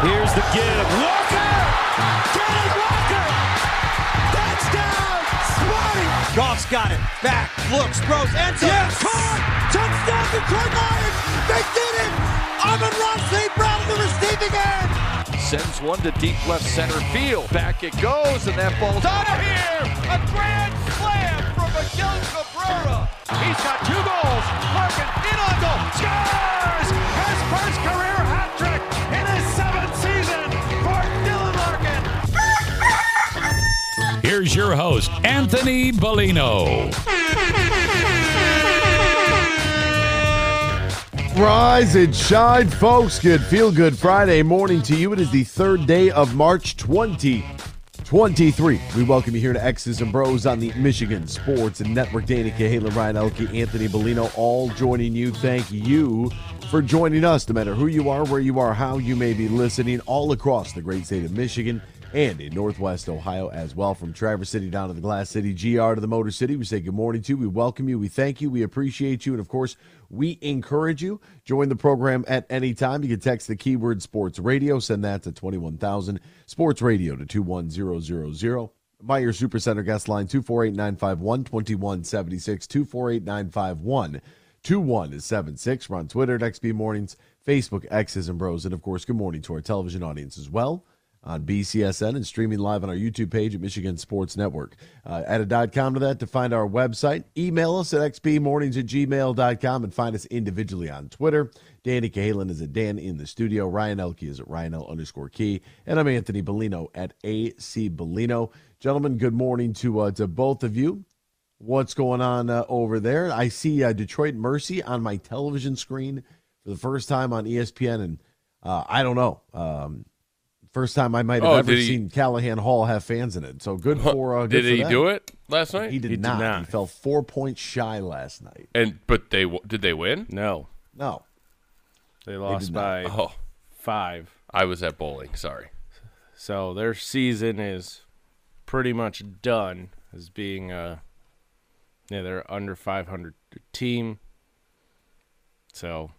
Here's the give. Walker! Kenny Walker. Touchdown. Smarty. Goff's got it. Back, looks, throws, ends up. Yes. Caught. Touchdown Detroit Lions. They did it. Amon-Ra St. Brown in the receiving end. Sends one to deep left center field. Back it goes, and that ball's out of here. A grand slam from Miguel Cabrera. He's got two goals. Larkin in on goal. Scores! His first career Here's your host, Anthony Bellino. Rise and shine, folks. Good feel good Friday morning to you. It is the third day of March 2023. We welcome you here to X's and Bros on the Michigan Sports Network. Danny Cahalan, Ryan Elke, Anthony Bellino, all joining you. Thank you for joining us, no matter who you are, where you are, how you may be listening, all across the great state of Michigan and in Northwest Ohio as well. From Traverse City down to the Glass City, GR to the Motor City, we say good morning to you. We welcome you. We thank you. We appreciate you. And of course, we encourage you. Join the program at any time. You can text the keyword sports radio, send that to 21,000 sports radio to 21000. Meijer Supercenter guest line 248 951 2176 248 951 2176. We're on Twitter at XB Mornings, Facebook, X's and Bros. And of course, good morning to our television audience as well on BCSN and streaming live on our YouTube page at Michigan Sports Network. Uh, add a dot com to that to find our website. Email us at xbmornings at gmail.com and find us individually on Twitter. Danny Cahalan is at Dan in the studio. Ryan Elke is at Ryan L underscore key. And I'm Anthony Bellino at AC Bellino. Gentlemen, good morning to uh, to both of you. What's going on uh, over there? I see uh, Detroit Mercy on my television screen for the first time on ESPN, and uh, I don't know. Um, First time I might have Oh, ever did he- seen Calihan Hall have fans in it. So good for. Uh, good Did for he them. do it last night? He did, not. He fell four points shy last night. And but they did they win? No, No, they lost did not. by Oh, five. I was at bowling. Sorry. So their season is pretty much done as being a yeah, they're under 500 team. So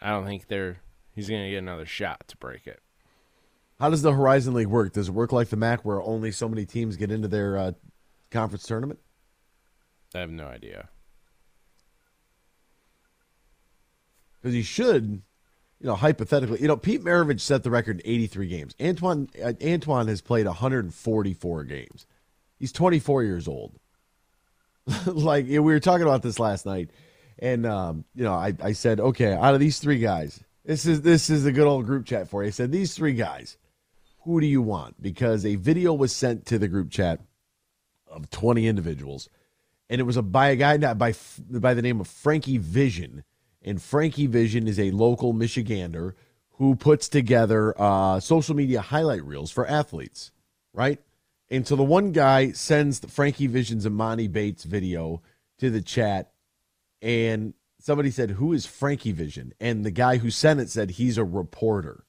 I don't think they're he's going to get another shot to break it. How does the Horizon League work? Does it work like the MAC, where only so many teams get into their uh, conference tournament? I have no idea. Because you should, you know, hypothetically, you know, Pete Maravich set the record in 83 games. Antoine uh, Antoine has played 144 games. He's 24 years old. like we were talking about this last night, and um, you know, I, I said, okay, out of these three guys, this is this is a good old group chat for you. I said these three guys, who do you want? Because a video was sent to the group chat of 20 individuals, and it was a by a guy not by by the name of Frankie Vision, and Frankie Vision is a local Michigander who puts together uh, social media highlight reels for athletes, right? And so the one guy sends Frankie Vision's Emoni Bates video to the chat, and somebody said, "Who is Frankie Vision?" And the guy who sent it said he's a reporter.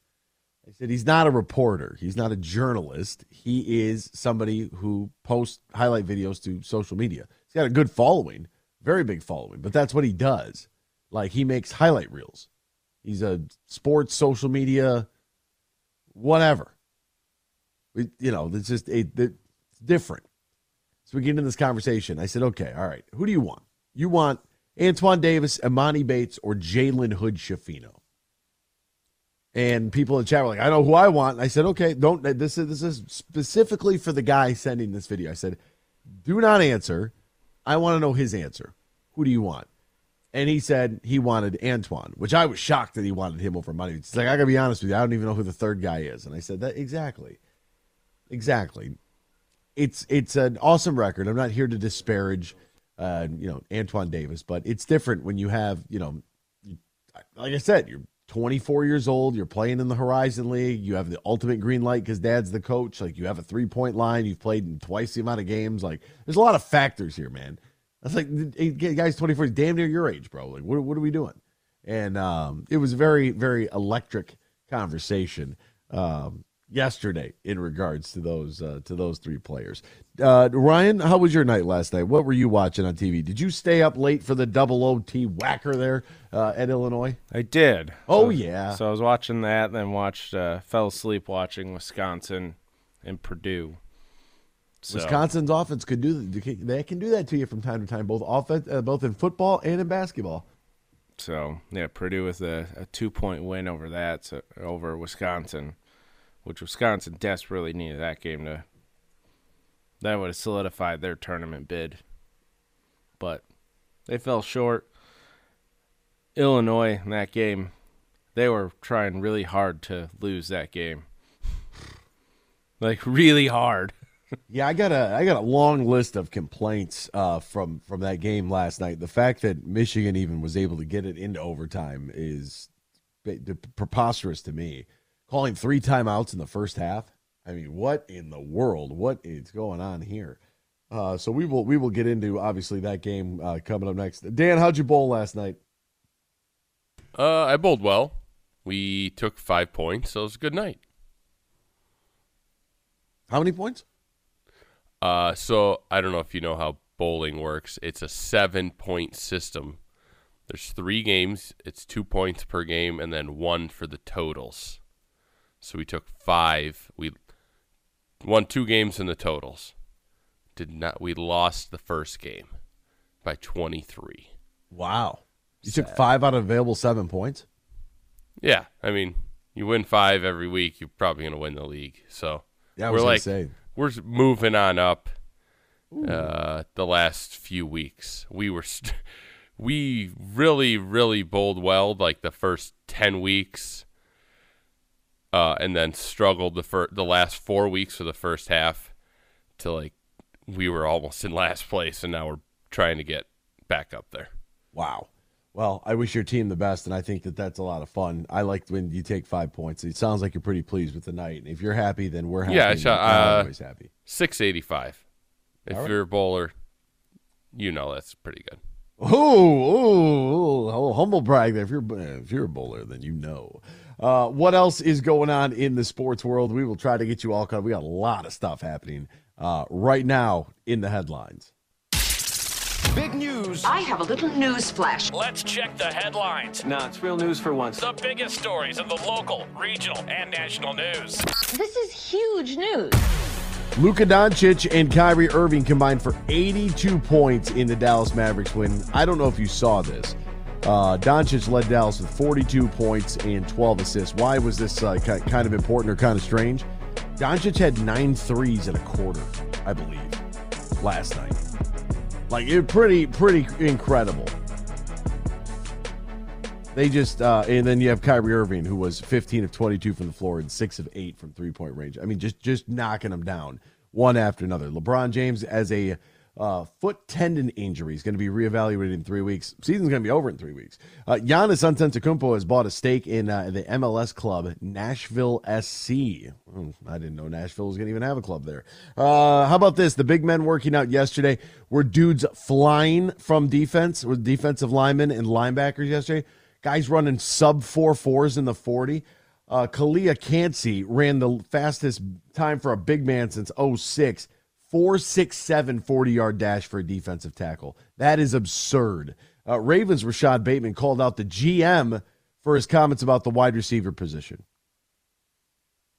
I said he's not a reporter. He's not a journalist. He is somebody who posts highlight videos to social media. He's got a good following, very big following, but that's what he does. Like he makes highlight reels. He's a sports social media, whatever. You know, it's just a, it's different. So we get into this conversation. I said, okay, all right, who do you want? You want Antoine Davis, Emoni Bates, or Jalen Hood Schifino? And people in chat were like, I know who I want. And I said, okay, don't this is this is specifically for the guy sending this video. I said, do not answer. I want to know his answer. Who do you want? And he said he wanted Antoine, which I was shocked that he wanted him over Emoni. It's like I gotta be honest with you, I don't even know who the third guy is. And I said that exactly. Exactly. It's it's an awesome record. I'm not here to disparage uh, you know, Antoine Davis, but it's different when you have, you know, like I said, you're 24 years old. You're playing in the Horizon League. You have the ultimate green light because dad's the coach. Like you have a three point line. You've played in twice the amount of games. Like there's a lot of factors here, man. That's like guy's 24, he's damn near your age, bro. Like what, what are we doing? And um, it was a very, very electric conversation. Um, yesterday in regards to those uh, to those three players. Uh, Ryan, how was your night last night? What were you watching on TV? Did you stay up late for the double OT whacker there uh, at Illinois? I did. Oh So- yeah. So I was watching that, then watched, uh, fell asleep watching Wisconsin and Purdue. So, Wisconsin's offense could do they can do that to you from time to time, both offense, uh, both in football and in basketball. So yeah, Purdue with a, a two point win over that so, over Wisconsin, which Wisconsin desperately needed that game to. That would have solidified their tournament bid, but they fell short. Illinois in that game, they were trying really hard to lose that game, like really hard. Yeah, I got a I got a long list of complaints uh, from from that game last night. The fact that Michigan even was able to get it into overtime is preposterous to me. Calling three timeouts in the first half. I mean, what in the world? What is going on here? Uh, so we will we will get into obviously that game uh, coming up next. Dan, how'd you bowl last night? Uh, I bowled well. We took five points, so it was a good night. How many points? Uh, so I don't know if you know how bowling works. It's a seven point system. There's three games. It's two points per game, and then one for the totals. So we took five. We won two games in the totals. Did not. We lost the first game by 23. Wow, you took five out of available seven points. Yeah, I mean, you win five every week, you're probably going to win the league. So Yeah, we're like say. we're moving on up. Uh, the last few weeks, we were st- we really really bowled well like the first ten weeks, uh, and then struggled the fir- the last four weeks of the first half to like we were almost in last place, and now we're trying to get back up there. Wow. Well, I wish your team the best, and I think that that's a lot of fun. I like when you take five points. It sounds like you're pretty pleased with the night. If you're happy, then we're happy. Yeah, I and shot, I'm uh, always happy. Six eighty five. If right. you're a bowler, you know that's pretty good. Oh, oh, oh, humble brag there. If you're if you're a bowler, then you know. Uh, what else is going on in the sports world? We will try to get you all caught. We got a lot of stuff happening uh, right now in the headlines. Big news. I have a little news flash. Let's check the headlines. No, it's real news for once. The biggest stories in the local, regional, and national news. This is huge news. Luka Doncic and Kyrie Irving combined for 82 points in the Dallas Mavericks win. I don't know if you saw this. Uh, Doncic led Dallas with 42 points and 12 assists. Why was this uh, kind of important or kind of strange? Doncic had nine threes in a quarter, I believe, last night. Like it pretty pretty incredible. They just uh, and then you have Kyrie Irving who was 15 of 22 from the floor and 6 of 8 from three-point range. I mean just just knocking them down one after another. LeBron James as a uh, foot tendon injury is going to be reevaluated in three weeks. Season's going to be over in three weeks. Uh, Giannis Antetokounmpo has bought a stake in uh, the MLS club Nashville SC. Hmm, I didn't know Nashville was going to even have a club there. Uh, how about this? The big men working out yesterday were dudes flying from defense with defensive linemen and linebackers yesterday. Guys running sub four fours in the 40. Uh, Calijah Kancey ran the fastest time for a big man since 06. 467 40 yard dash for a defensive tackle. That is absurd. Uh, Ravens Rashad Bateman called out the GM for his comments about the wide receiver position.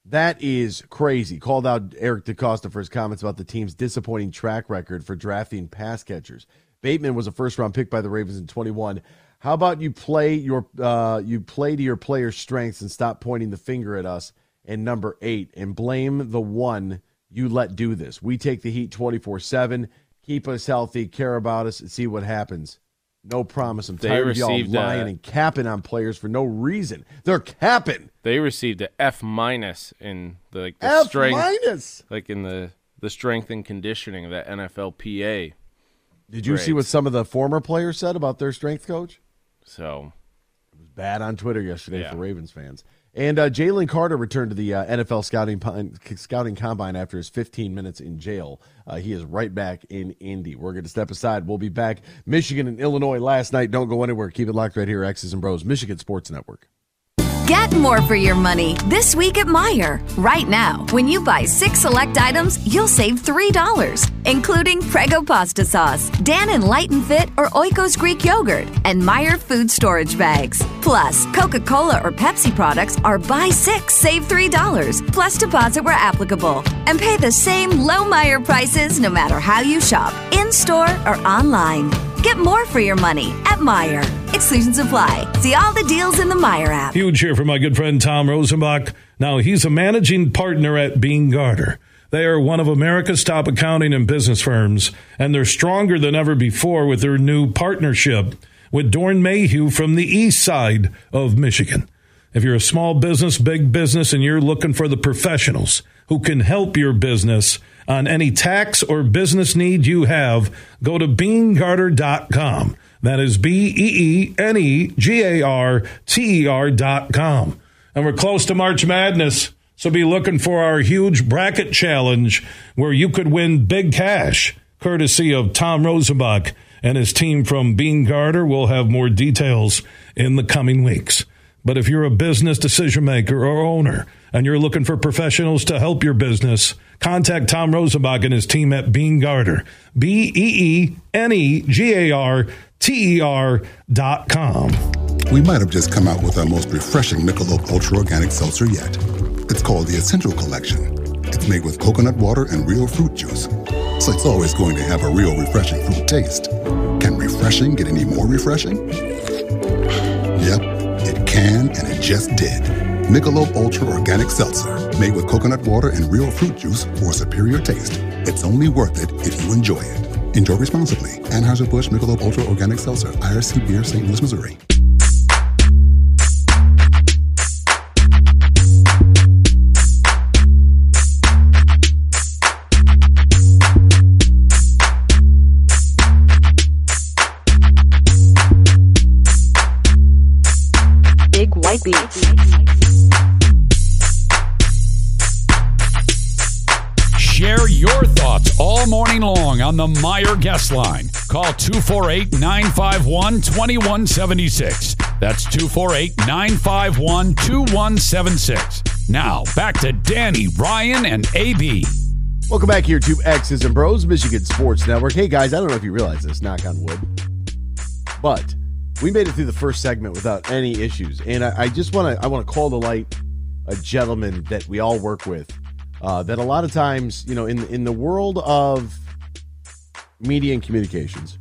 That is crazy. Called out Eric DeCosta for his comments about the team's disappointing track record for drafting pass catchers. Bateman was a first round pick by the Ravens in 21. How about you play your uh, you play to your players' strengths and stop pointing the finger at us and number eight and blame the one you let do this. We take the heat 24 7. Keep us healthy, care about us, and see what happens. No promise. I'm They tired of y'all uh, lying and capping on players for no reason. They're capping. They received a F minus in the, like the F strength, minus. like in the the strength and conditioning of that NFLPA. Did you see what some of the former players said about their strength coach? So it was bad on Twitter yesterday Yeah. for Ravens fans. And uh, Jalen Carter returned to the uh, NFL scouting scouting combine after his 15 minutes in jail. Uh, he is right back in Indy. We're going to step aside. We'll be back. Michigan and Illinois last night. Don't go anywhere. Keep it locked right here. X's and Bros, Michigan Sports Network. Get more for your money this week at Meijer. Right now, when you buy six select items, you'll save $3, including Prego pasta sauce, Dannon Light and Fit, or Oikos Greek yogurt, and Meijer food storage bags. Plus, Coca Cola or Pepsi products are buy six, save $3, plus deposit where applicable. And pay the same low Meijer prices no matter how you shop, in store or online. Get more for your money at Meijer. Exclusions apply. See all the deals in the Meijer app. Huge here for my good friend Tom Rosenbach. Now, he's a managing partner at Beene Garter. They are one of America's top accounting and business firms, and they're stronger than ever before with their new partnership with Doeren Mayhew from the east side of Michigan. If you're a small business, big business, and you're looking for the professionals who can help your business on any tax or business need you have, go to beenegarter.com. That is B E E N E G A R T E R dot com. And we're close to March Madness, so be looking for our huge bracket challenge where you could win big cash, courtesy of Tom Rosenbach and his team from Beene Garter. We'll have more details in the coming weeks. But if you're a business decision maker or owner and you're looking for professionals to help your business, contact Tom Rosenbach and his team at Beene Garter. B E E N E G A R T E R dot com. We might have just come out with our most refreshing Michelob Ultra Organic Seltzer yet. It's called the Essential Collection. It's made with coconut water and real fruit juice, so it's always going to have a real refreshing fruit taste. Can refreshing get any more refreshing? Yep, it can, and it just did. Michelob Ultra Organic Seltzer, made with coconut water and real fruit juice for superior taste. It's only worth it if you enjoy it. Enjoy responsibly. Anheuser-Busch Michelob Ultra Organic Seltzer, IRC Beer, St. Louis, Missouri. White Beats. Share your thoughts all morning long on the Meijer guest line. Call 248 951 2176. That's 248 951 2176. Now, back to Danny, Ryan, and AB. Welcome back here to X's and Bros, Michigan Sports Network. Hey guys, I don't know if you realize this, knock on wood, but we made it through the first segment without any issues, and I, I just want to I want to call to light a gentleman that we all work with. Uh, that a lot of times, you know, in in the world of media and communications,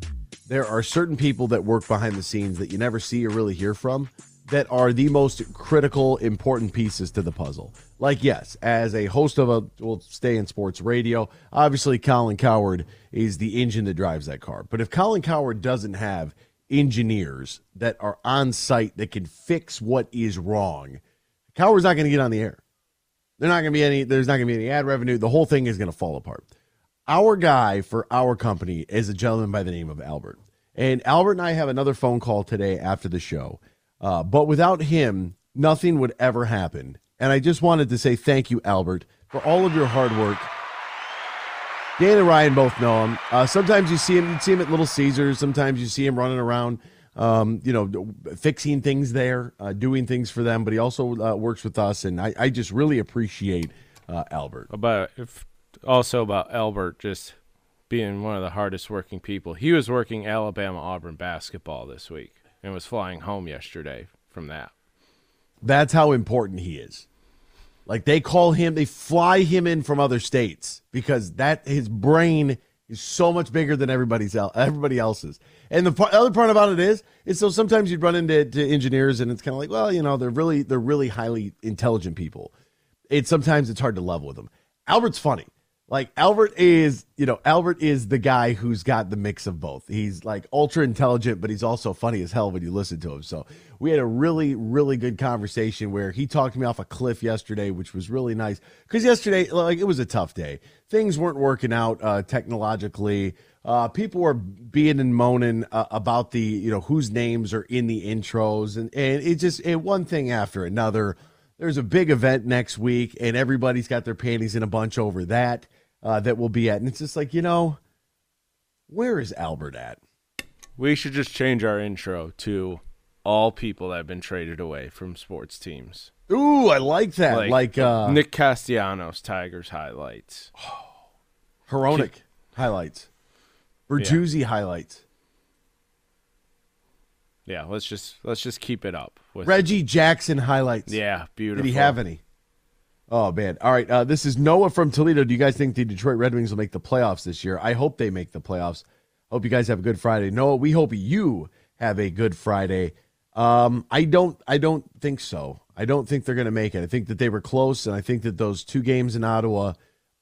there are certain people that work behind the scenes that you never see or really hear from that are the most critical, important pieces to the puzzle. Like, yes, as a host of a, we'll stay in sports radio, obviously Colin Cowherd is the engine that drives that car. But if Colin Cowherd doesn't have engineers that are on site that can fix what is wrong, Cowherd's not going to get on the air. There's not going to be any. There's not going to be any ad revenue. The whole thing is going to fall apart. Our guy for our company is a gentleman by the name of Albert, and Albert and I have another phone call today after the show. Uh, but without him, nothing would ever happen. And I just wanted to say thank you, Albert, for all of your hard work. Dan and Ryan both know him. Uh, sometimes you see him, you see him at Little Caesars. Sometimes you see him running around, um, you know, fixing things there, uh, doing things for them. But he also uh, works with us, and I, I just really appreciate uh, Albert. About if also about Albert just being one of the hardest working people. He was working Alabama Auburn basketball this week and was flying home yesterday from that. That's how important he is. Like they call him, they fly him in from other states because that his brain is so much bigger than everybody's everybody else's. And the other part about it is, is so sometimes you'd run into to engineers and it's kind of like, well, you know, they're really they're really highly intelligent people. It's sometimes it's hard to level with them. Albert's funny. Like Albert is, you know, Albert is the guy who's got the mix of both. He's like ultra intelligent, but he's also funny as hell when you listen to him. So we had a really, really good conversation where he talked me off a cliff yesterday, which was really nice. Because yesterday, like, it was a tough day. Things weren't working out uh, technologically. Uh, people were being and moaning uh, about the, you know, whose names are in the intros, and and it just it one thing after another. There's a big event next week, and everybody's got their panties in a bunch over that uh, that we'll be at. And it's just like, you know, where is Albert at? We should just change our intro to all people that have been traded away from sports teams. Ooh, I like that. Like, like uh, Nick Castellanos, Tigers highlights. Hronek highlights. Bertuzzi yeah. highlights. Yeah, let's just let's just keep it up. Reggie Jackson highlights. Yeah, beautiful. Did he have any? Oh man! All right, uh, this is Noah from Toledo. Do you guys think the Detroit Red Wings will make the playoffs this year? I hope they make the playoffs. Hope you guys have a good Friday. Noah, we hope you have a good Friday. Um, I don't. I don't think so. I don't think they're going to make it. I think that they were close, and I think that those two games in Ottawa,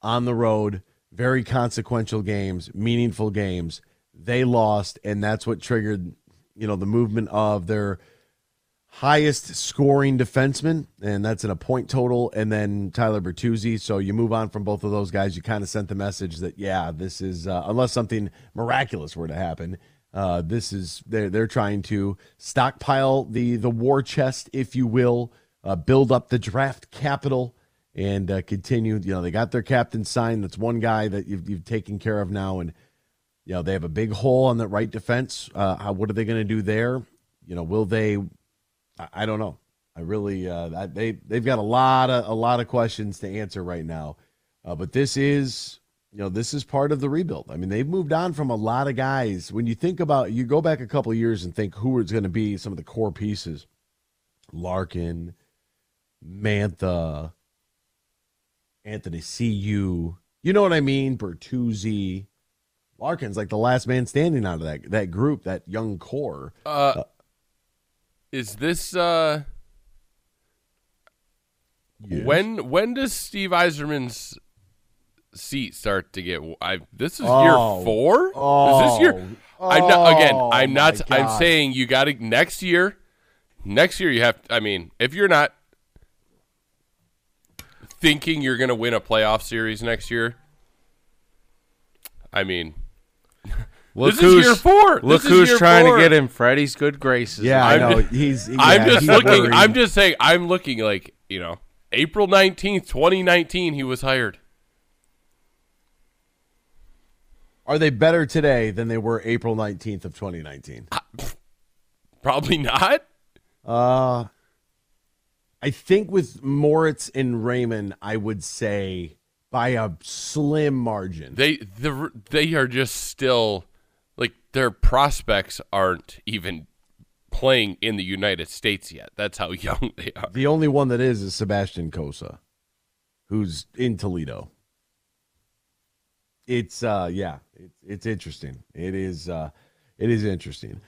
on the road, very consequential games, meaningful games, they lost, and that's what triggered, you know, the movement of their highest scoring defenseman, and that's in a point total, and then Tyler Bertuzzi. So you move on from both of those guys. You kind of sent the message that yeah, this is uh, unless something miraculous were to happen. Uh, this is they're they're trying to stockpile the the war chest, if you will, uh, build up the draft capital, and uh, continue. You know, they got their captain signed. That's one guy that you've, you've taken care of now, and you know they have a big hole on the right defense. Uh, how, what are they going to do there? You know, will they I, I don't know. I really uh, they they've got a lot of a lot of questions to answer right now, uh, but this is you know this is part of the rebuild. I mean they've moved on from a lot of guys. When you think about you go back a couple years and think who is going to be some of the core pieces, Larkin, Mantha, Athanasiou. You know what I mean? Bertuzzi. Larkin's like the last man standing out of that that group, that young core. Uh, uh, is this uh yes. when when does Steve Yzerman's seat start to get I this is oh. year 4? Oh. Is this year oh. I'm not again, I'm not I'm saying you got to next year next year you have I mean, if you're not thinking you're going to win a playoff series next year, I mean Look this who's, is year four. Look this who's trying four. to get in Freddie's good graces. Yeah, I know. Just, he's. Yeah, I'm just he's looking. worried. I'm just saying. I'm looking like you know, April nineteenth, twenty nineteen. He was hired. Are they better today than they were April nineteenth of twenty nineteen? Uh, probably not. Uh, I think with Moritz and Raymond, I would say by a slim margin. They the they are just still like their prospects aren't even playing in the United States yet. That's how young they are. The only one that is is Sebastian Cossa, who's in Toledo. It's uh yeah, it's it's interesting. It is uh it is interesting.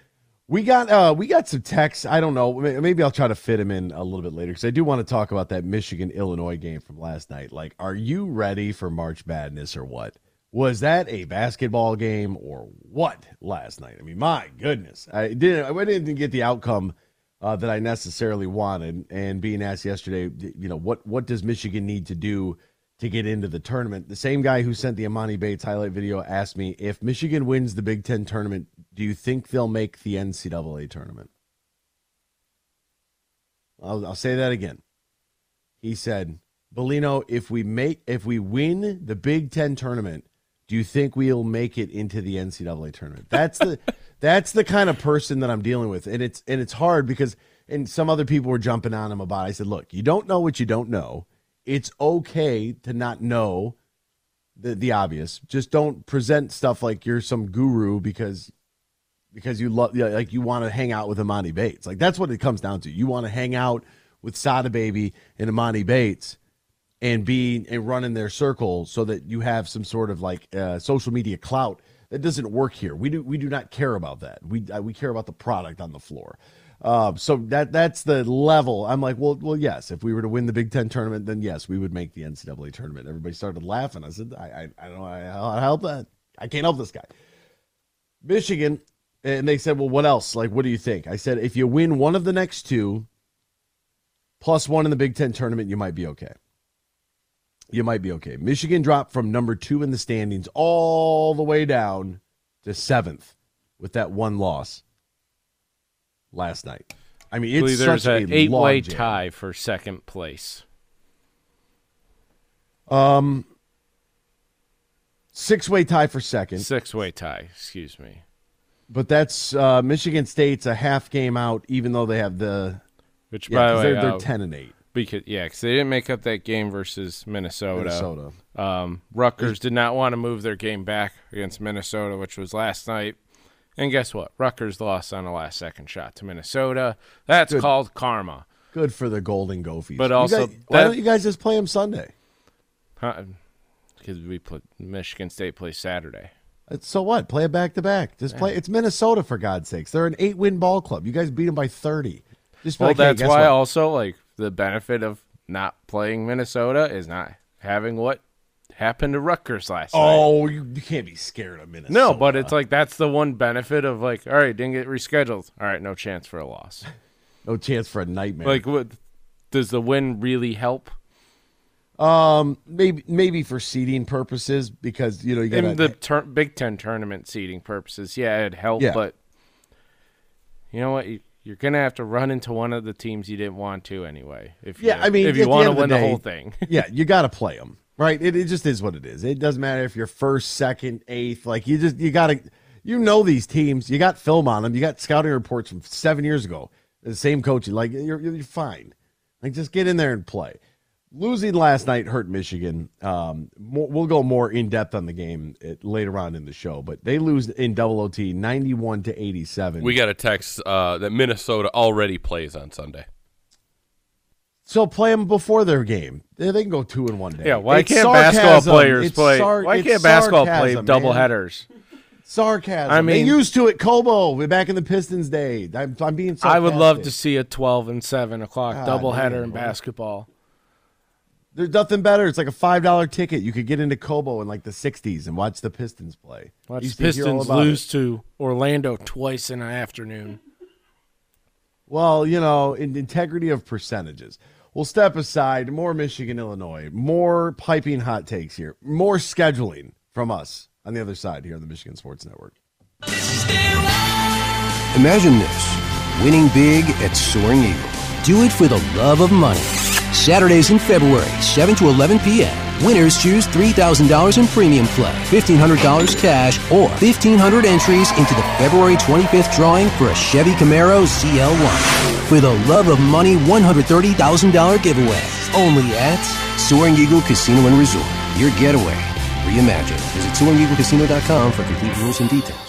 We got uh we got some texts. I don't know. Maybe I'll try to fit them in a little bit later because I do want to talk about that Michigan Illinois game from last night. Like, are you ready for March Madness or what? Was that a basketball game or what last night? I mean, my goodness, I didn't. I didn't get the outcome uh, that I necessarily wanted. And being asked yesterday, you know, what what does Michigan need to do to get into the tournament? The same guy who sent the Emoni Bates highlight video asked me if Michigan wins the Big Ten tournament, do you think they'll make the NCAA tournament? I'll, I'll say that again. He said, "Bellino, if we make if we win the Big Ten tournament." Do you think we'll make it into the NCAA tournament? That's the that's the kind of person that I'm dealing with, and it's and it's hard because and some other people were jumping on him about. It. I said, look, you don't know what you don't know. It's okay to not know the the obvious. Just don't present stuff like you're some guru because because you love like you want to hang out with Emoni Bates. Like that's what it comes down to. You want to hang out with Sada Baby and Emoni Bates and be and run in their circle so that you have some sort of like uh, social media clout that doesn't work here. We do we do not care about that. We uh, we care about the product on the floor. Uh, so that that's the level. I'm like, well, well, yes. If we were to win the Big Ten tournament, then yes, we would make the NCAA tournament. Everybody started laughing. I said, I, I, I don't know help that. I can't help this guy. Michigan, and they said, well, what else? Like, what do you think? I said, if you win one of the next two, plus one in the Big Ten tournament, you might be okay. You might be okay. Michigan dropped from number two in the standings all the way down to seventh with that one loss last night. I mean, it's there's an a eight-way tie for second place. Um, six-way tie for second, Six-way tie. Excuse me. but that's uh, Michigan State's a half game out, even though they have the Which, yeah, by the way, they're, they're uh, ten and eight. Because yeah, because they didn't make up that game versus Minnesota. Minnesota. Um, Rutgers did not want to move their game back against Minnesota, which was last night. And guess what? Rutgers lost on a last second shot to Minnesota. That's Good. called karma. Good for the Golden Gophies. But also guys- why that- don't you guys just play them Sunday? Because we put Michigan State plays Saturday. So what? Play it back to back. Just play. It's Minnesota for God's sakes. They're an eight-win ball club. You guys beat them by thirty. Just Well, like, that's guess why what? also like the benefit of not playing Minnesota is not having what happened to Rutgers last night. Oh, you, you can't be scared of Minnesota. No, but it's like that's the one benefit of like, all right, didn't get rescheduled. All right, no chance for a loss. no chance for a nightmare. Like, what does the win really help? Um, maybe maybe for seeding purposes because you know you got In the tur- Big Ten tournament seeding purposes, yeah, it'd help. Yeah. But you know what? You, you're gonna have to run into one of the teams you didn't want to anyway. If yeah. you, I mean, if you want to win the, the, whole thing, yeah, you got to play them, right? It, it just is what it is. It doesn't matter if you're first, second, eighth. Like you just you got to you know these teams. You got film on them. You got scouting reports from seven years ago. The same coaching. Like you're you're fine. Like just get in there and play. Losing last night hurt Michigan. Um, we'll go more in depth on the game later on in the show, but they lose in double OT, ninety-one to eighty-seven. We got a text uh, that Minnesota already plays on Sunday. So play them before their game. They, they can go two in one day. yeah. Why It's can't basketball players It's play? sar- why can't basketball play double man. headers? Sarcasm. I mean- they used to at Cobo way back in the Pistons day. I'm, I'm being. Sarcastic. I would love to see a twelve and seven o'clock God double header damn, in boy. basketball. There's nothing better. It's like a five dollar ticket. You could get into Cobo in like the '60s and watch the Pistons play. Watch Used the to hear all Pistons about lose it. to Orlando twice in an afternoon. Well, you know, in integrity of percentages. We'll step aside. More Michigan, Illinois. More piping hot takes here. More scheduling from us on the other side here on the Michigan Sports Network. Imagine this winning big at Soaring Eagle. Do it for the love of money. Saturdays in February, 7 to 11 p.m. Winners choose $3,000 in premium play, $1,500 cash, or 1,500 entries into the February 25th drawing for a Chevy Camaro ZL1. For the love of money $130,000 giveaway. Only at Soaring Eagle Casino and Resort. Your getaway. Reimagined. Visit SoaringEagleCasino.com for complete rules and details.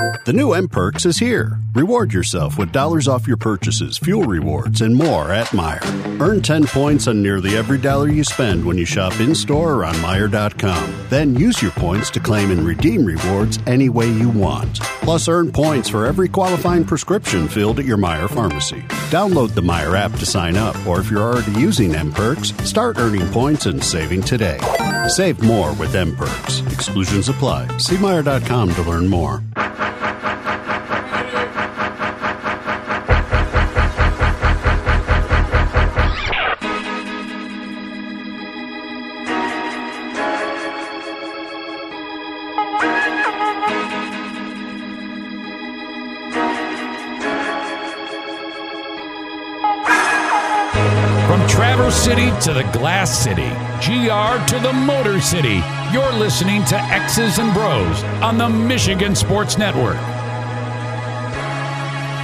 The new M Perks is here. Reward yourself with dollars off your purchases, fuel rewards, and more at Meijer. Earn 10 points on nearly every dollar you spend when you shop in store or on Meijer.com. Then use your points to claim and redeem rewards any way you want. Plus, earn points for every qualifying prescription filled at your Meijer pharmacy. Download the Meijer app to sign up, or if you're already using M Perks, start earning points and saving today. Save more with M Perks. Exclusions apply. See Meijer.com to learn more. To the Glass City, GR to the Motor City. You're listening to X's and Bros on the Michigan Sports Network.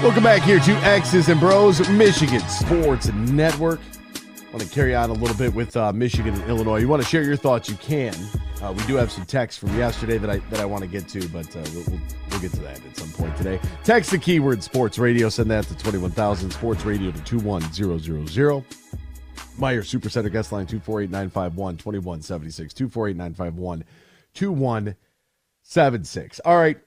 Welcome back here to X's and Bros, Michigan Sports Network. I want to carry on a little bit with uh, Michigan and Illinois. You want to share your thoughts? You can. Uh, we do have some texts from yesterday that I that I want to get to, but uh, we'll, we'll, get to that at some point today. Text the keyword Sports Radio. Send that to twenty one thousand Sports Radio to two one zero zero zero. Meijer Supercenter guest line 248 951 2176. 248 951 2176. All right.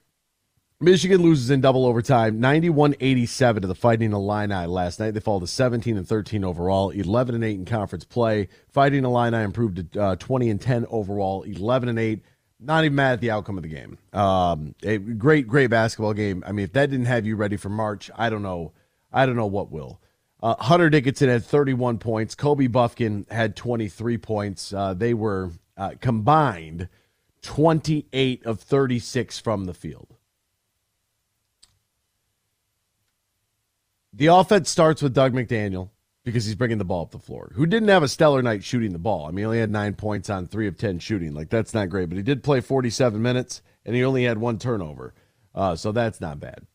Michigan loses in double overtime, 91-87 to the Fighting Illini last night. They fall to 17 and 13 overall, 11 and 8 in conference play. Fighting Illini improved to uh, 20 and 10 overall, 11 and 8. Not even mad at the outcome of the game. Um, a great, great basketball game. I mean, if that didn't have you ready for March, I don't know. I don't know what will. Uh, Hunter Dickinson had 31 points. Kobe Bufkin had 23 points. Uh, they were uh, combined 28 of 36 from the field. The offense starts with Dug McDaniel because he's bringing the ball up the floor, who didn't have a stellar night shooting the ball. I mean, he only had nine points on three of 10 shooting. Like, that's not great, but he did play 47 minutes and he only had one turnover. Uh, so that's not bad.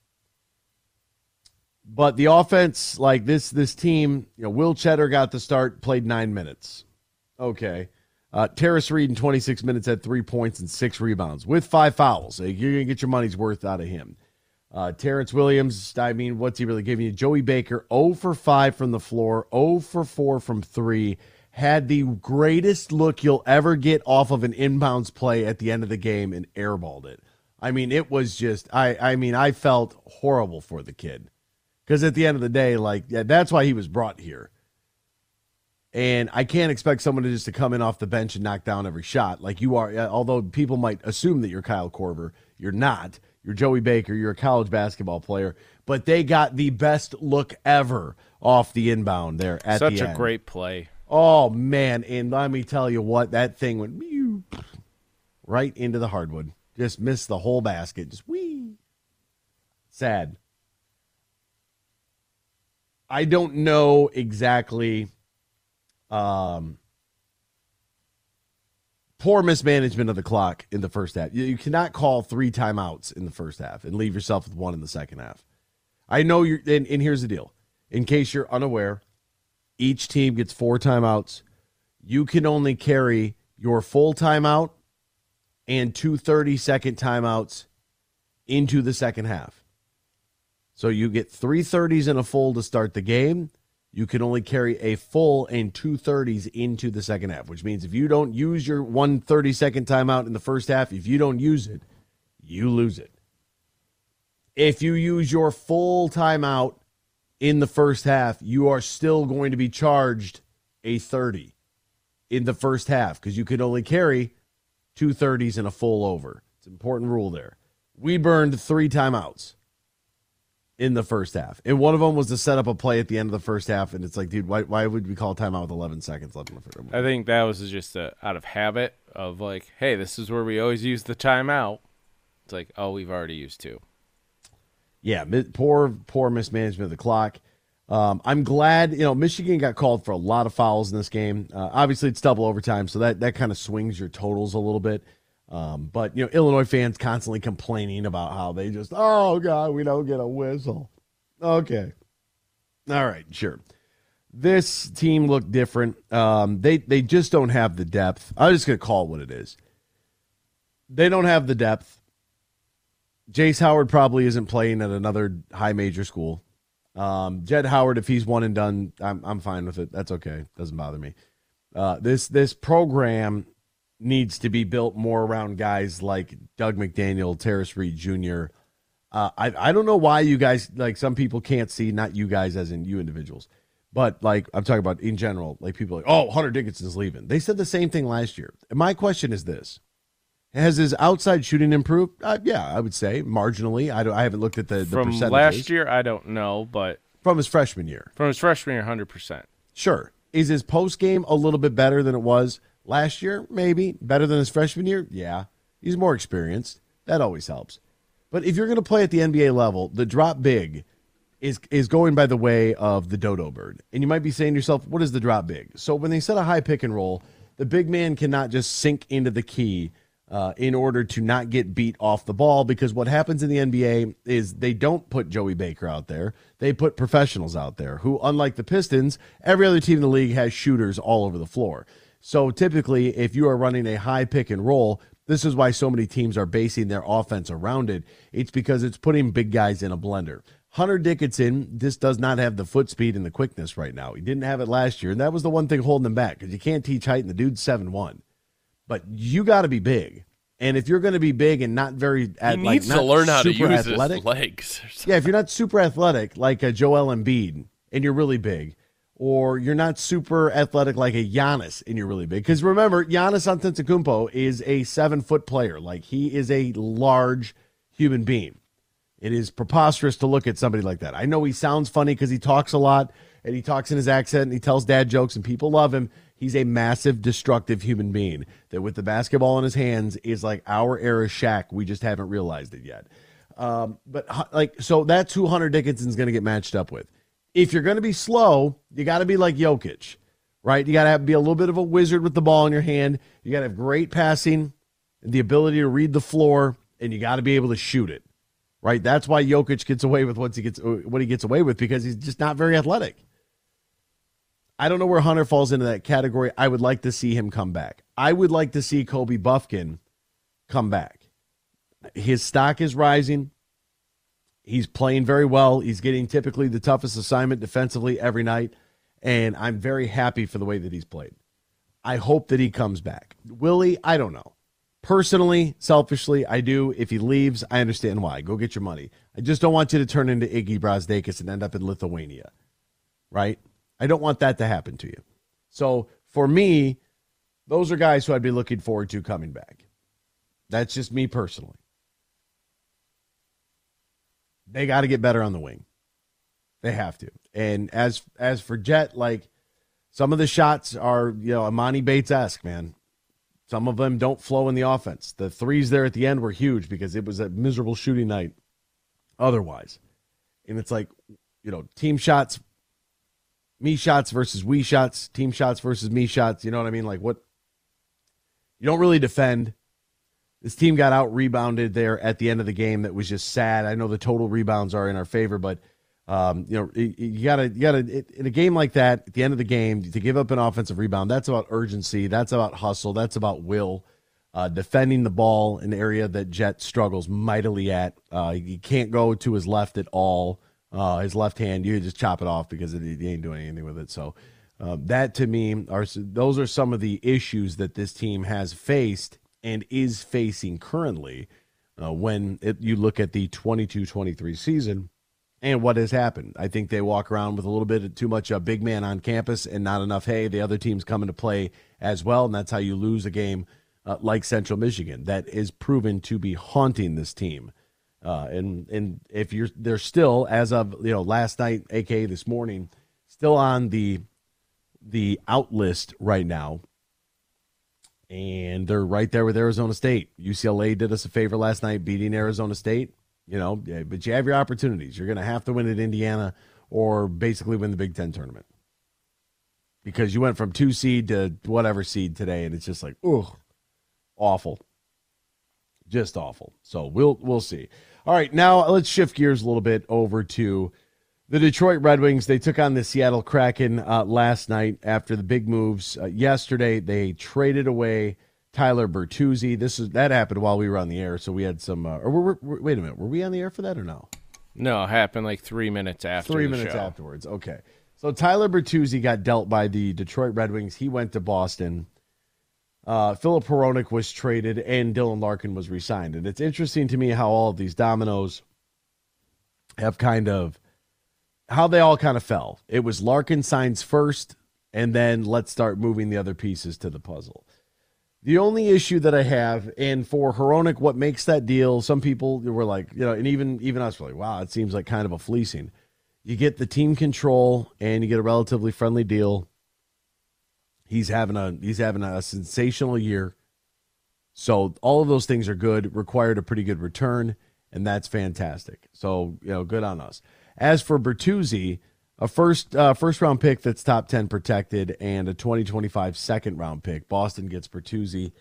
But the offense, like this, this team, you know, Will Tschetter got the start, played nine minutes. Okay. Uh, Tarris Reed in 26 minutes had three points and six rebounds with five fouls. You're going to get your money's worth out of him. Uh, Terrance Williams, I mean, what's he really giving you? Joey Baker, 0 for 5 from the floor, 0 for 4 from 3. Had the greatest look you'll ever get off of an inbounds play at the end of the game and airballed it. I mean, it was just, I, I mean, I felt horrible for the kid. Because at the end of the day, like, yeah, that's why he was brought here. And I can't expect someone to just to come in off the bench and knock down every shot like you are. Although people might assume that you're Kyle Korver, you're not. You're Joey Baker. You're a college basketball player. But they got the best look ever off the inbound there at the end. Such the a end. great play. Oh man! And let me tell you what, that thing went right into the hardwood. Just missed the whole basket. Just wee. Sad. I don't know exactly. Um, poor mismanagement of the clock in the first half. You, cannot call three timeouts in the first half and leave yourself with one in the second half. I know you're, and, and here's the deal. In case you're unaware, each team gets four timeouts. You can only carry your full timeout and two 30 second timeouts into the second half. So you get three 30s and a full to start the game. You can only carry a full and two 30s into the second half, which means if you don't use your one 30 second timeout in the first half, if you don't use it, you lose it. If you use your full timeout in the first half, you are still going to be charged a 30 in the first half because you could only carry two 30s and a full over. It's an important rule there. We burned three timeouts in the first half. And one of them was to set up a play at the end of the first half. And it's like, dude, why, why would we call timeout with 11 seconds left in the first I think that was just a, out of habit of like, hey, this is where we always use the timeout. It's like, oh, we've already used two. Yeah, poor, poor mismanagement of the clock. Um, I'm glad, you know, Michigan got called for a lot of fouls in this game. Uh, obviously, it's double overtime, so that, that kind of swings your totals a little bit. Um, but, you know, Illinois fans constantly complaining about how they just, oh, God, we don't get a whistle. Okay. All right, sure. This team looked different. Um, they, they just don't have the depth. I'm just to call it what it is. They don't have the depth. Jace Howard probably isn't playing at another high major school. Um, Jett Howard, if he's one and done, I'm I'm fine with it. That's okay. Doesn't bother me. Uh, this this program needs to be built more around guys like Dug McDaniel, Tarris Reed Jr. Uh, I I don't know why you guys like some people can't see, not you guys as in you individuals, but like I'm talking about in general, like people like, oh, Hunter Dickinson's leaving. They said the same thing last year. My question is this: Has his outside shooting improved? Uh, yeah, I would say marginally. I don't. I haven't looked at the, the From last year, I don't know, but from his freshman year. From his freshman year, hundred percent. Sure. Is his post game a little bit better than it was last year? Maybe. Better than his freshman year? Yeah. He's more experienced. That always helps. But if you're going to play at the NBA level, the drop big is is going by the way of the dodo bird. And you might be saying to yourself, what is the drop big? So when they set a high pick and roll, the big man cannot just sink into the key uh, in order to not get beat off the ball because what happens in the NBA is they don't put Joey Baker out there. They put professionals out there who, unlike the Pistons, every other team in the league has shooters all over the floor. So typically, if you are running a high pick and roll, this is why so many teams are basing their offense around it. It's because it's putting big guys in a blender. Hunter Dickinson just does not have the foot speed and the quickness right now. He didn't have it last year, and that was the one thing holding him back because you can't teach height, and the dude's seven one. But you got to be big, and if you're going to be big and not very, he needs like, to learn how to use athletic, his legs. Yeah, if you're not super athletic like a Joel Embiid and you're really big, or you're not super athletic like a Giannis and you're really big. Because remember, Giannis Antetokounmpo is a seven foot player. Like he is a large human being. It is preposterous to look at somebody like that. I know he sounds funny because he talks a lot and he talks in his accent and he tells dad jokes and people love him. He's a massive, destructive human being that, with the basketball in his hands, is like our era Shaq. We just haven't realized it yet. Um, but like, so that's who Hunter Dickinson's going to get matched up with if you're going to be slow, you got to be like Jokic, right? You got to be a little bit of a wizard with the ball in your hand. You got to have great passing, the ability to read the floor, and you got to be able to shoot it, right? That's why Jokic gets away with what he gets what he gets away with because he's just not very athletic. I don't know where Hunter falls into that category. I would like to see him come back. I would like to see Kobe Bufkin come back. His stock is rising. He's playing very well. He's getting typically the toughest assignment defensively every night. And I'm very happy for the way that he's played. I hope that he comes back. Will he? I don't know. Personally, selfishly, I do. If he leaves, I understand why. Go get your money. I just don't want you to turn into Iggy Brazdeikis and end up in Lithuania, right? I don't want that to happen to you. So for me, those are guys who I'd be looking forward to coming back. That's just me personally. They got to get better on the wing. They have to. And as as for Jett, like some of the shots are, you know, Emoni Bates esque, man. Some of them don't flow in the offense. The threes there at the end were huge because it was a miserable shooting night otherwise. And it's like, you know, team shots, me shots versus we shots, team shots versus me shots. You know what I mean? Like what you don't really defend. This team got out rebounded there at the end of the game. That was just sad. I know the total rebounds are in our favor, but um, you know you gotta you gotta in a game like that at the end of the game to give up an offensive rebound. That's about urgency. That's about hustle. That's about will. Uh, defending the ball, an area that Jett struggles mightily at. Uh, he can't go to his left at all. Uh, his left hand, you just chop it off because he ain't doing anything with it. So uh, that to me are those are some of the issues that this team has faced and is facing currently uh, when it, you look at the 22 23 season and what has happened. I think they walk around with a little bit too much a uh, big man on campus and not enough, hey, the other team's coming to play as well. And that's how you lose a game uh, like Central Michigan. That is proven to be haunting this team. Uh, and and if you're they're still as of you know last night, aka this morning, still on the the out list right now and they're right there with Arizona State. UCLA did us a favor last night, beating Arizona State. You know, but you have your opportunities. You're going to have to win at Indiana or basically win the Big Ten tournament because you went from two seed to whatever seed today, and it's just like, ugh, awful, just awful. So we'll we'll see. All right, now let's shift gears a little bit over to the Detroit Red Wings, they took on the Seattle Kraken uh, last night after the big moves. Uh, yesterday, they traded away Tyler Bertuzzi. This is that happened while we were on the air, so we had some. Uh, or we're, we're, wait a minute, were we on the air for that or no? No, it happened like three minutes after. Three minutes show. afterwards. Okay, so Tyler Bertuzzi got dealt by the Detroit Red Wings. He went to Boston. Uh, Filip Hronek was traded, and Dylan Larkin was resigned. And it's interesting to me how all of these dominoes have kind of how they all kind of fell. It was Larkin signs first, and then let's start moving the other pieces to the puzzle. The only issue that I have, and for Hronek, what makes that deal, some people were like, you know, and even even us were like, wow, it seems like kind of a fleecing. You get the team control and you get a relatively friendly deal. He's having a he's having a sensational year. So all of those things are good, required a pretty good return, and that's fantastic. So, you know, good on us. As for Bertuzzi, a first uh, first round pick that's top 10 protected and a 2025 second round pick. Boston gets Bertuzzi.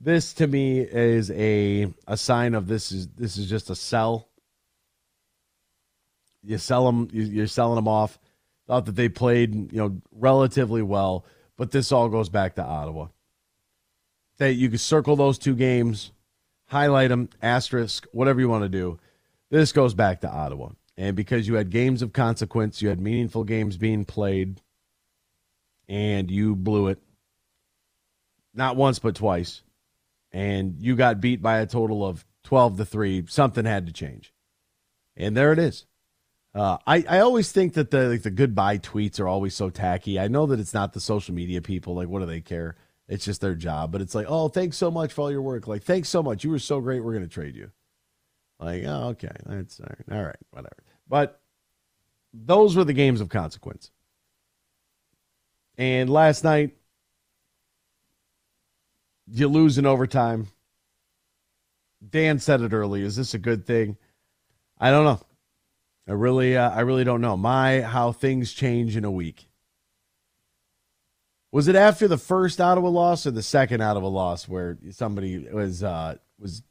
This to me is a a sign of this is this is just a sell. You sell them, you're selling them off. Thought that they played, you know, relatively well, but this all goes back to Ottawa. That you can circle those two games, highlight them, asterisk, whatever you want to do. This goes back to Ottawa. And because you had games of consequence, you had meaningful games being played, and you blew it. Not once, but twice. And you got beat by a total of 12 to 3. Something had to change. And there it is. Uh, I, I always think that the like the goodbye tweets are always so tacky. I know that it's not the social media people. Like, what do they care? It's just their job. But it's like, oh, thanks so much for all your work. Like, thanks so much. You were so great. We're going to trade you. Like, oh, okay, that's all right. all right, whatever. But those were the games of consequence. And last night, you lose in overtime. Dan said it early. Is this a good thing? I don't know. I really, uh, I really don't know. My how things change in a week. Was it after the first Ottawa loss or the second Ottawa loss where somebody was uh, was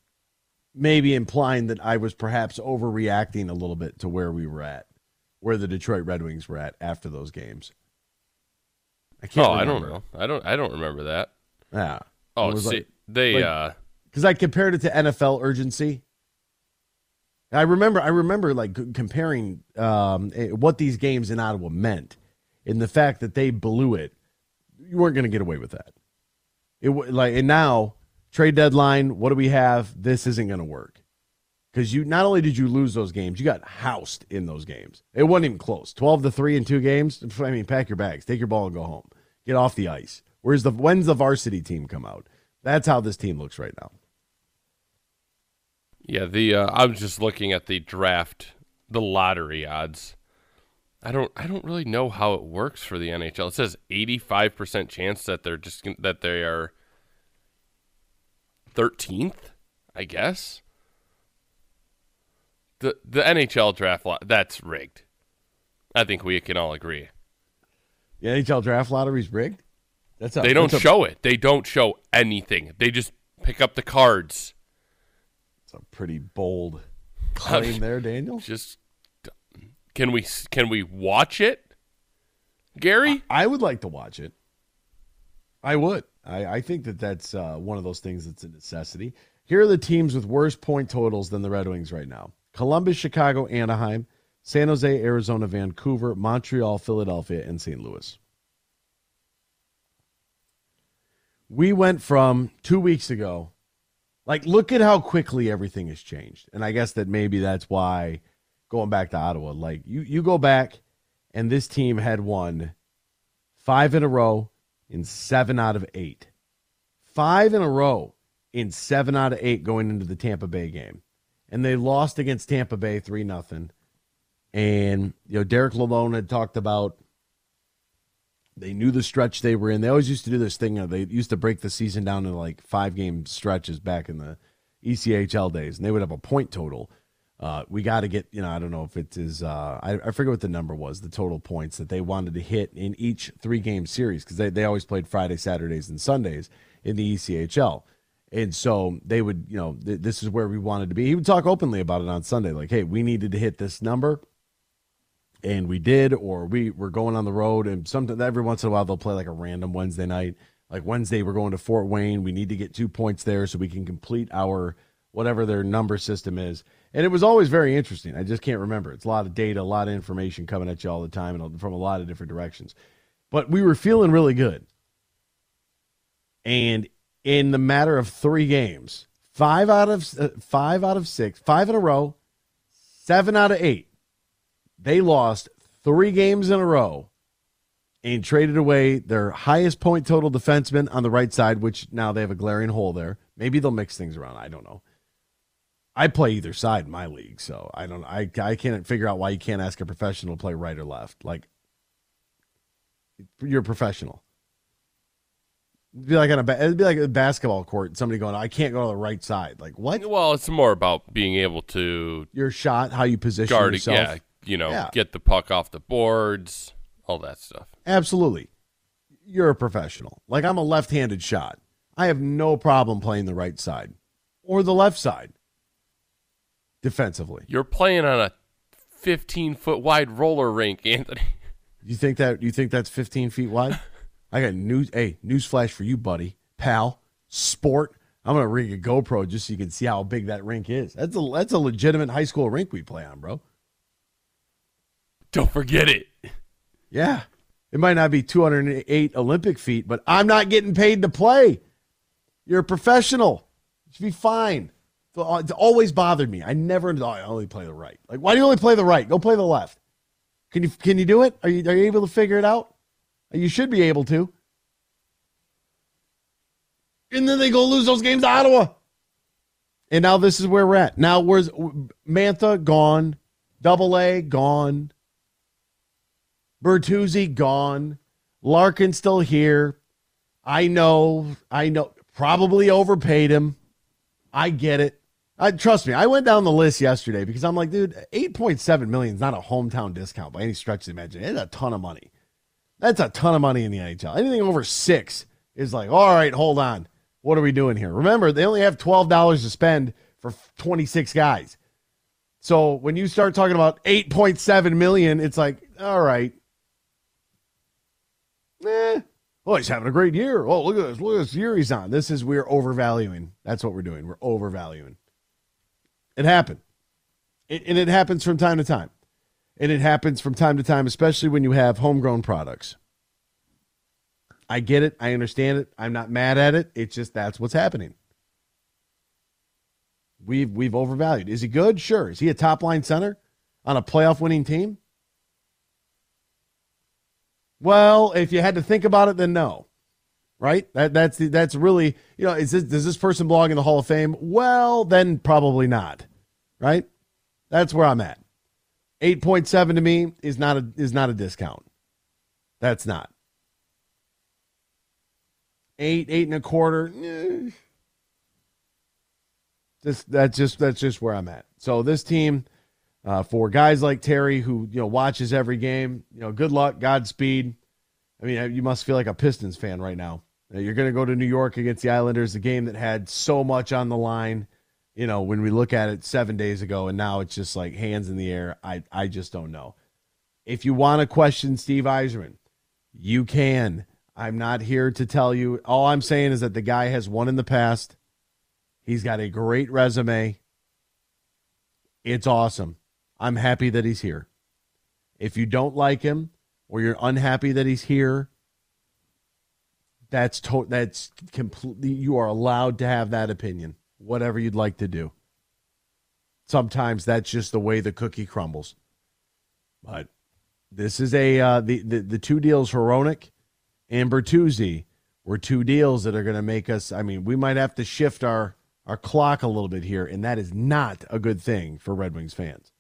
maybe implying that I was perhaps overreacting a little bit to where we were at, where the Detroit Red Wings were at after those games. I can't. Oh, remember. I don't know. I don't. I don't remember that. Yeah. Oh, see, like, they like, uh because I compared it to NFL urgency. I remember. I remember like comparing um, eh, what these games in Ottawa meant, in the fact that they blew it. You weren't going to get away with that. It like and now Trade deadline, what do we have? This isn't going to work. Because you not only did you lose those games, you got housed in those games. It wasn't even close. 12 to 3 in two games. I mean, pack your bags, take your ball and go home. Get off the ice. Where's the when's the varsity team come out? That's how this team looks right now. Yeah, the uh, I was just looking at the draft, the lottery odds. I don't I don't really know how it works for the NHL. It says 85% chance that they're just that they are 13th, I guess. The the NHL draft lot that's rigged. I think we can all agree. The NHL draft lottery's rigged. That's a, they don't a, show it. They don't show anything. They just pick up the cards. It's a pretty bold claim there, Daniel. Just can we can we watch it, Gary? I, I would like to watch it. I would. I, I think that that's uh, one of those things that's a necessity. Here are the teams with worse point totals than the Red Wings right now Columbus, Chicago, Anaheim, San Jose, Arizona, Vancouver, Montreal, Philadelphia, and St. Louis. We went from two weeks ago, like, look at how quickly everything has changed. And I guess that maybe that's why going back to Ottawa, like, you, you go back and this team had won five in a row in seven out of eight. Five in a row in seven out of eight going into the Tampa Bay game. And they lost against Tampa Bay 3 nothing. And, you know, Derek Lalonde had talked about they knew the stretch they were in. They always used to do this thing. You know, they used to break the season down into like five game stretches back in the ECHL days, and they would have a point total. Uh, we got to get, you know, I don't know if it is, uh, I, I forget what the number was, the total points that they wanted to hit in each three game series because they, they always played Friday, Saturdays, and Sundays in the ECHL. And so they would, you know, th- this is where we wanted to be. He would talk openly about it on Sunday, like, hey, we needed to hit this number. And we did, or we were going on the road. And sometimes every once in a while, they'll play like a random Wednesday night. Like Wednesday, we're going to Fort Wayne. We need to get two points there so we can complete our whatever their number system is and it was always very interesting. I just can't remember. It's a lot of data, a lot of information coming at you all the time, and from a lot of different directions. But we were feeling really good, and in the matter of three games, five out of uh, five out of six, five in a row, seven out of eight, they lost three games in a row and traded away their highest point total defenseman on the right side, which now they have a glaring hole there. Maybe they'll mix things around. I don't know. I play either side in my league, so I don't. I I can't figure out why you can't ask a professional to play right or left. Like you're a professional. It'd be like on a it'd be like a basketball court. Somebody going, I can't go to the right side. Like what? Well, it's more about being able to your shot, how you position guard, yourself. Yeah, you know, Yeah. get the puck off the boards, all that stuff. Absolutely. You're a professional. Like I'm a left-handed shot. I have no problem playing the right side or the left side defensively. You're playing on a 15 foot wide roller rink, Anthony. You think that you think that's 15 feet wide? I got news. Hey, news flash for you, buddy, pal, sport. I'm gonna ring a GoPro just so you can see how big that rink is. That's a that's a legitimate high school rink we play on, bro. Don't forget it. Yeah, it might not be 208 Olympic feet, but I'm not getting paid to play. You're a professional. You should be fine. Uh, It's always bothered me. I never. Oh, I only play the right. Like, why do you only play the right? Go play the left. Can you can you do it? Are you are you able to figure it out? You should be able to. And then they go lose those games to Ottawa. And now this is where we're at. Now where's Mantha gone? Double A gone. Bertuzzi gone. Larkin still here. I know. I know. Probably overpaid him. I get it. I, trust me, I went down the list yesterday because I'm like, dude, 8.7 million is not a hometown discount by any stretch of the imagination. It's a ton of money. That's a ton of money in the NHL. Anything over six is like, all right, hold on. What are we doing here? Remember, they only have $12 to spend for 26 guys. So when you start talking about 8.7 million, it's like, all right. Eh. Oh, he's having a great year. Oh, look at this. Look at this year he's on. This is we're overvaluing. That's what we're doing. We're overvaluing. It happened. It, and it happens from time to time. And it happens from time to time, especially when you have homegrown products. I get it. I understand it. I'm not mad at it. It's just that's what's happening. We've we've overvalued. Is he good? Sure. Is he a top line center on a playoff winning team? Well, if you had to think about it, then no. Right? That that's the, that's really you know is this does this person belong in the Hall of Fame? Well, then probably not. Right? That's where I'm at. Eight point seven to me is not a is not a discount. That's not. Eight eight and a quarter. eh. Just that's just that's just where I'm at. So this team, uh, for guys like Terry who you know watches every game, you know, good luck, Godspeed. I mean, you must feel like a Pistons fan right now. You're going to go to New York against the Islanders, a game that had so much on the line. You know, when we look at it seven days ago, and now it's just like hands in the air. I I just don't know. If you want to question Steve Yzerman, you can. I'm not here to tell you. All I'm saying is that the guy has won in the past. He's got a great resume. It's awesome. I'm happy that he's here. If you don't like him or you're unhappy that he's here, that's to- that's completely you are allowed to have that opinion. Whatever you'd like to do. Sometimes that's just the way the cookie crumbles. But this is a uh, the, the the two deals Hronek and Bertuzzi were two deals that are going to make us. I mean, we might have to shift our our clock a little bit here, and that is not a good thing for Red Wings fans.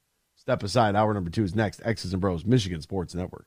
Step aside. Hour number two is next. X's and Bros, Michigan Sports Network.